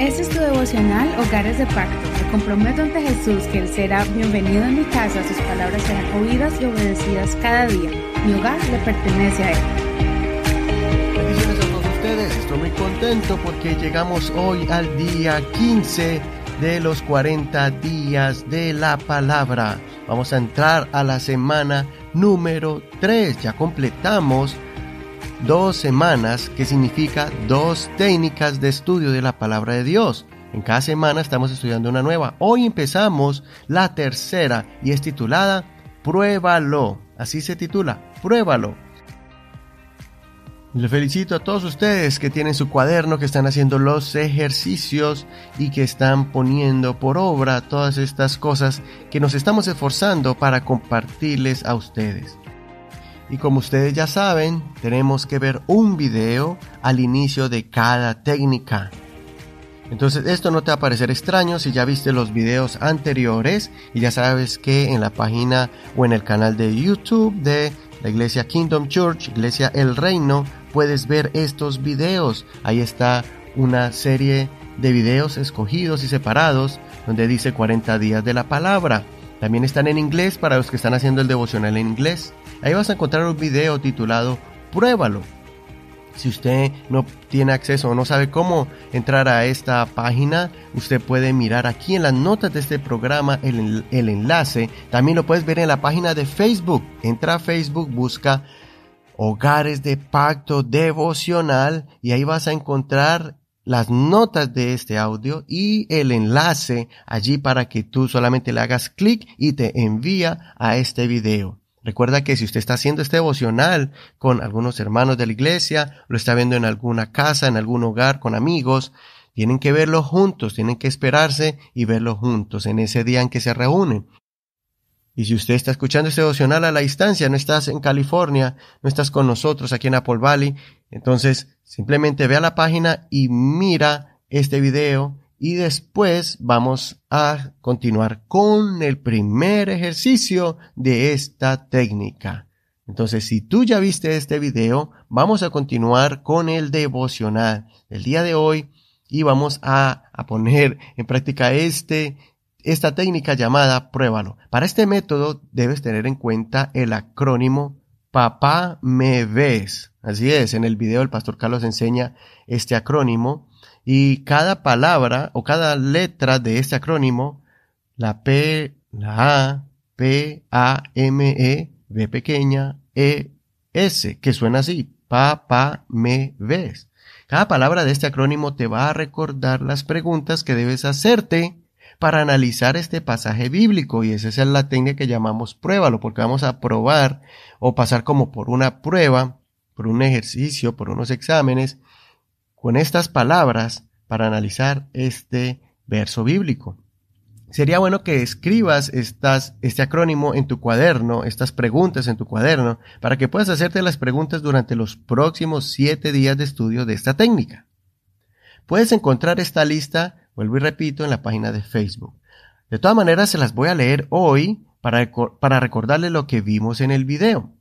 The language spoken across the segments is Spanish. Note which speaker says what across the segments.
Speaker 1: Este es tu devocional Hogares de Pacto. Me comprometo ante Jesús que Él será bienvenido en mi casa, sus palabras serán oídas y obedecidas cada día. Mi hogar le pertenece a Él.
Speaker 2: Bendiciones a todos ustedes, estoy muy contento porque llegamos hoy al día 15 de los 40 días de la palabra. Vamos a entrar a la semana número 3, ya completamos dos semanas, que significa dos técnicas de estudio de la palabra de Dios. En cada semana estamos estudiando una nueva. Hoy empezamos la tercera y es titulada Pruébalo. Así se titula, Pruébalo. Le felicito a todos ustedes que tienen su cuaderno, que están haciendo los ejercicios y que están poniendo por obra todas estas cosas que nos estamos esforzando para compartirles a ustedes. Y como ustedes ya saben, tenemos que ver un video al inicio de cada técnica. Entonces esto no te va a parecer extraño si ya viste los videos anteriores y ya sabes que en la página o en el canal de YouTube de la iglesia Kingdom Church, iglesia El Reino, puedes ver estos videos. Ahí está una serie de videos escogidos y separados donde dice 40 días de la palabra. También están en inglés para los que están haciendo el devocional en inglés. Ahí vas a encontrar un video titulado Pruébalo. Si usted no tiene acceso o no sabe cómo entrar a esta página, usted puede mirar aquí en las notas de este programa el, el enlace. También lo puedes ver en la página de Facebook. Entra a Facebook, busca Hogares de Pacto Devocional y ahí vas a encontrar las notas de este audio y el enlace allí para que tú solamente le hagas clic y te envía a este video. Recuerda que si usted está haciendo este devocional con algunos hermanos de la iglesia, lo está viendo en alguna casa, en algún hogar, con amigos, tienen que verlo juntos, tienen que esperarse y verlo juntos en ese día en que se reúnen. Y si usted está escuchando este devocional a la distancia, no estás en California, no estás con nosotros aquí en Apple Valley, entonces simplemente ve a la página y mira este video y después vamos a continuar con el primer ejercicio de esta técnica. Entonces, si tú ya viste este video, vamos a continuar con el devocional del día de hoy y vamos a, a poner en práctica este, esta técnica llamada pruébalo. Para este método debes tener en cuenta el acrónimo Papá me ves. Así es, en el video el pastor Carlos enseña este acrónimo y cada palabra o cada letra de este acrónimo, la P, la A, P, A, M, E, B pequeña, E, S, que suena así, pa, pa, me, ves. Cada palabra de este acrónimo te va a recordar las preguntas que debes hacerte para analizar este pasaje bíblico y esa es la técnica que llamamos pruébalo porque vamos a probar o pasar como por una prueba, por un ejercicio, por unos exámenes con estas palabras para analizar este verso bíblico. Sería bueno que escribas estas, este acrónimo en tu cuaderno, estas preguntas en tu cuaderno, para que puedas hacerte las preguntas durante los próximos siete días de estudio de esta técnica. Puedes encontrar esta lista, vuelvo y repito, en la página de Facebook. De todas maneras, se las voy a leer hoy para, para recordarle lo que vimos en el video.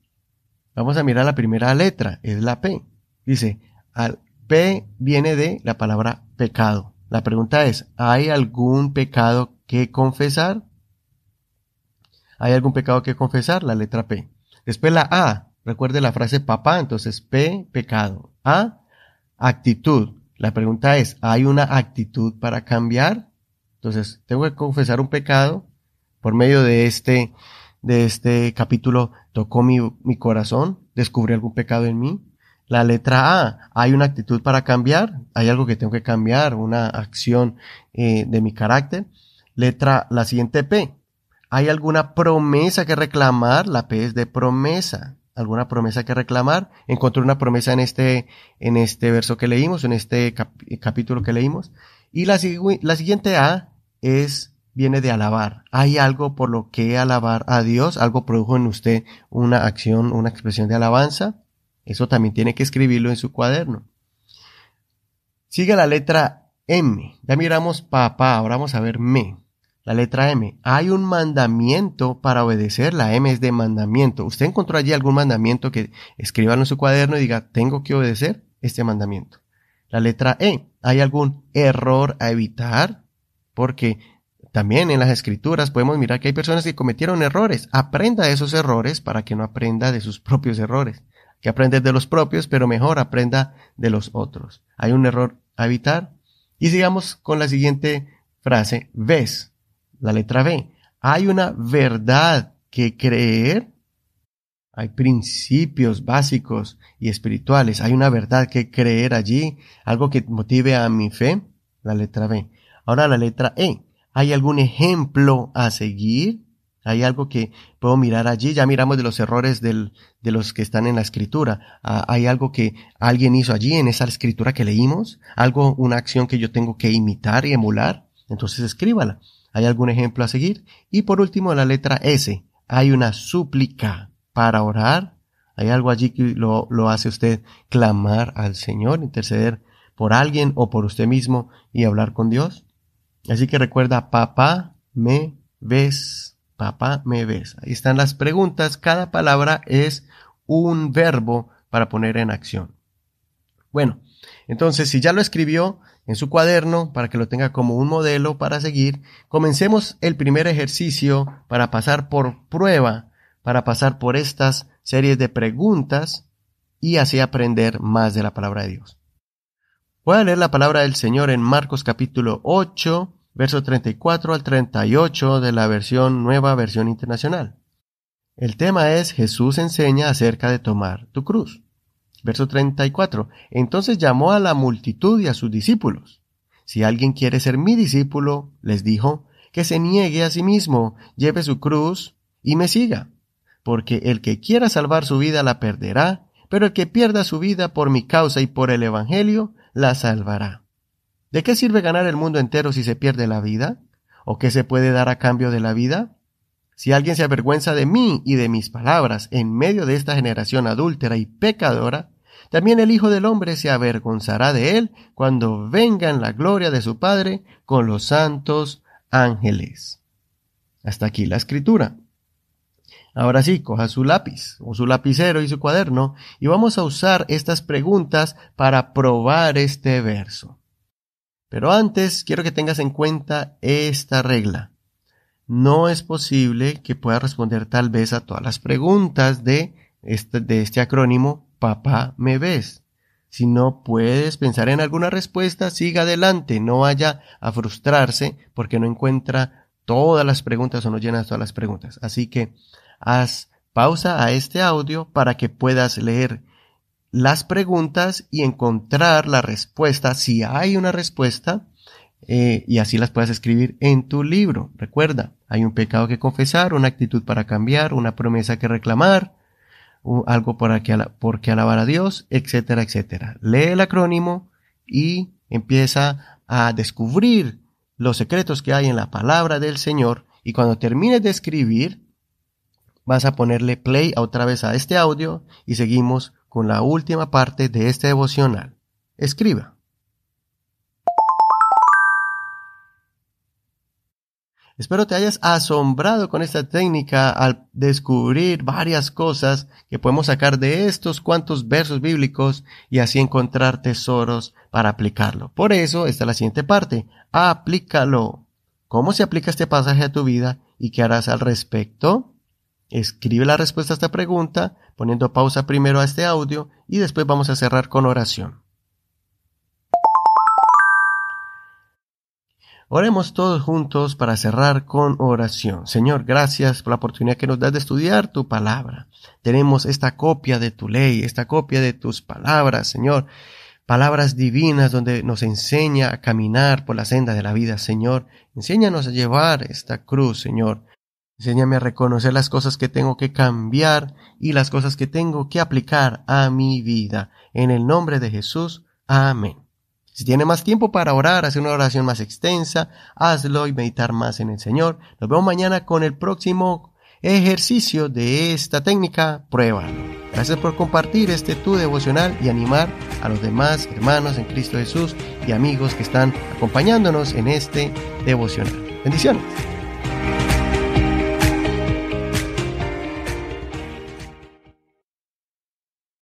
Speaker 2: Vamos a mirar la primera letra, es la P. Dice, al, P viene de la palabra pecado. La pregunta es, ¿hay algún pecado que confesar? ¿Hay algún pecado que confesar? La letra P. Después la A. Recuerde la frase papá, entonces P, pecado. A, actitud. La pregunta es, ¿hay una actitud para cambiar? Entonces, tengo que confesar un pecado. Por medio de este, de este capítulo tocó mi, mi corazón, descubrí algún pecado en mí. La letra A, ¿hay una actitud para cambiar? ¿Hay algo que tengo que cambiar? ¿Una acción eh, de mi carácter? Letra, la siguiente P, ¿hay alguna promesa que reclamar? La P es de promesa. ¿Alguna promesa que reclamar? Encontré una promesa en este, en este verso que leímos, en este capítulo que leímos. Y la, la siguiente A es viene de alabar. ¿Hay algo por lo que alabar a Dios? ¿Algo produjo en usted una acción, una expresión de alabanza? Eso también tiene que escribirlo en su cuaderno. Sigue la letra M. Ya miramos papá, ahora vamos a ver me. La letra M. Hay un mandamiento para obedecer. La M es de mandamiento. ¿Usted encontró allí algún mandamiento que escriban en su cuaderno y diga, tengo que obedecer este mandamiento? La letra E. ¿Hay algún error a evitar? Porque también en las escrituras podemos mirar que hay personas que cometieron errores. Aprenda de esos errores para que no aprenda de sus propios errores. Que aprende de los propios, pero mejor aprenda de los otros. ¿Hay un error a evitar? Y sigamos con la siguiente frase. Ves. La letra B. Hay una verdad que creer. Hay principios básicos y espirituales. Hay una verdad que creer allí. Algo que motive a mi fe. La letra B. Ahora la letra E. ¿Hay algún ejemplo a seguir? ¿Hay algo que puedo mirar allí? Ya miramos de los errores del, de los que están en la escritura. Ah, ¿Hay algo que alguien hizo allí en esa escritura que leímos? ¿Algo, una acción que yo tengo que imitar y emular? Entonces escríbala. ¿Hay algún ejemplo a seguir? Y por último, la letra S. ¿Hay una súplica para orar? ¿Hay algo allí que lo, lo hace usted clamar al Señor, interceder por alguien o por usted mismo y hablar con Dios? Así que recuerda, papá, me ves, papá, me ves. Ahí están las preguntas. Cada palabra es un verbo para poner en acción. Bueno, entonces si ya lo escribió en su cuaderno para que lo tenga como un modelo para seguir, comencemos el primer ejercicio para pasar por prueba, para pasar por estas series de preguntas y así aprender más de la palabra de Dios. Voy a leer la palabra del Señor en Marcos capítulo 8, verso 34 al 38 de la versión nueva versión internacional. El tema es Jesús enseña acerca de tomar tu cruz. Verso 34. Entonces llamó a la multitud y a sus discípulos. Si alguien quiere ser mi discípulo, les dijo, que se niegue a sí mismo, lleve su cruz y me siga. Porque el que quiera salvar su vida la perderá, pero el que pierda su vida por mi causa y por el Evangelio, la salvará. ¿De qué sirve ganar el mundo entero si se pierde la vida? ¿O qué se puede dar a cambio de la vida? Si alguien se avergüenza de mí y de mis palabras en medio de esta generación adúltera y pecadora, también el Hijo del Hombre se avergonzará de él cuando venga en la gloria de su Padre con los santos ángeles. Hasta aquí la escritura. Ahora sí, coja su lápiz o su lapicero y su cuaderno y vamos a usar estas preguntas para probar este verso. Pero antes quiero que tengas en cuenta esta regla. No es posible que pueda responder tal vez a todas las preguntas de este, de este acrónimo Papá me ves. Si no puedes pensar en alguna respuesta, siga adelante, no vaya a frustrarse porque no encuentra todas las preguntas o no llenas todas las preguntas. Así que haz pausa a este audio para que puedas leer las preguntas y encontrar la respuesta, si hay una respuesta, eh, y así las puedas escribir en tu libro. Recuerda, hay un pecado que confesar, una actitud para cambiar, una promesa que reclamar, algo por, que, por qué alabar a Dios, etcétera, etcétera. Lee el acrónimo y empieza a descubrir los secretos que hay en la palabra del Señor y cuando termines de escribir, vas a ponerle play otra vez a este audio y seguimos con la última parte de este devocional. Escriba. Espero te hayas asombrado con esta técnica al descubrir varias cosas que podemos sacar de estos cuantos versos bíblicos y así encontrar tesoros para aplicarlo. Por eso, esta es la siguiente parte. Aplícalo. ¿Cómo se aplica este pasaje a tu vida y qué harás al respecto? Escribe la respuesta a esta pregunta poniendo pausa primero a este audio y después vamos a cerrar con oración. Oremos todos juntos para cerrar con oración. Señor, gracias por la oportunidad que nos das de estudiar tu palabra. Tenemos esta copia de tu ley, esta copia de tus palabras, Señor. Palabras divinas donde nos enseña a caminar por la senda de la vida, Señor. Enséñanos a llevar esta cruz, Señor. Enséñame a reconocer las cosas que tengo que cambiar y las cosas que tengo que aplicar a mi vida. En el nombre de Jesús. Amén. Si tiene más tiempo para orar, hacer una oración más extensa, hazlo y meditar más en el Señor. Nos vemos mañana con el próximo ejercicio de esta técnica. Pruébalo. Gracias por compartir este tu devocional y animar a los demás hermanos en Cristo Jesús y amigos que están acompañándonos en este devocional. Bendiciones.